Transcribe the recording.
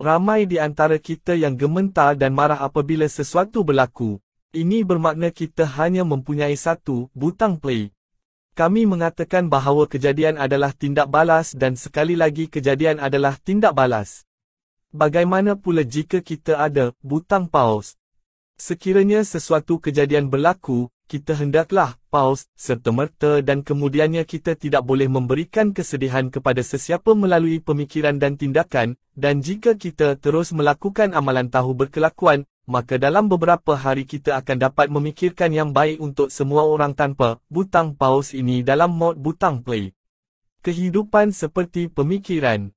Ramai di antara kita yang gementar dan marah apabila sesuatu berlaku. Ini bermakna kita hanya mempunyai satu butang play. Kami mengatakan bahawa kejadian adalah tindak balas dan sekali lagi kejadian adalah tindak balas. Bagaimana pula jika kita ada butang pause? Sekiranya sesuatu kejadian berlaku, kita hendaklah pause serta-merta dan kemudiannya kita tidak boleh memberikan kesedihan kepada sesiapa melalui pemikiran dan tindakan, dan jika kita terus melakukan amalan tahu berkelakuan, maka dalam beberapa hari kita akan dapat memikirkan yang baik untuk semua orang tanpa butang pause ini dalam mod butang play. Kehidupan seperti pemikiran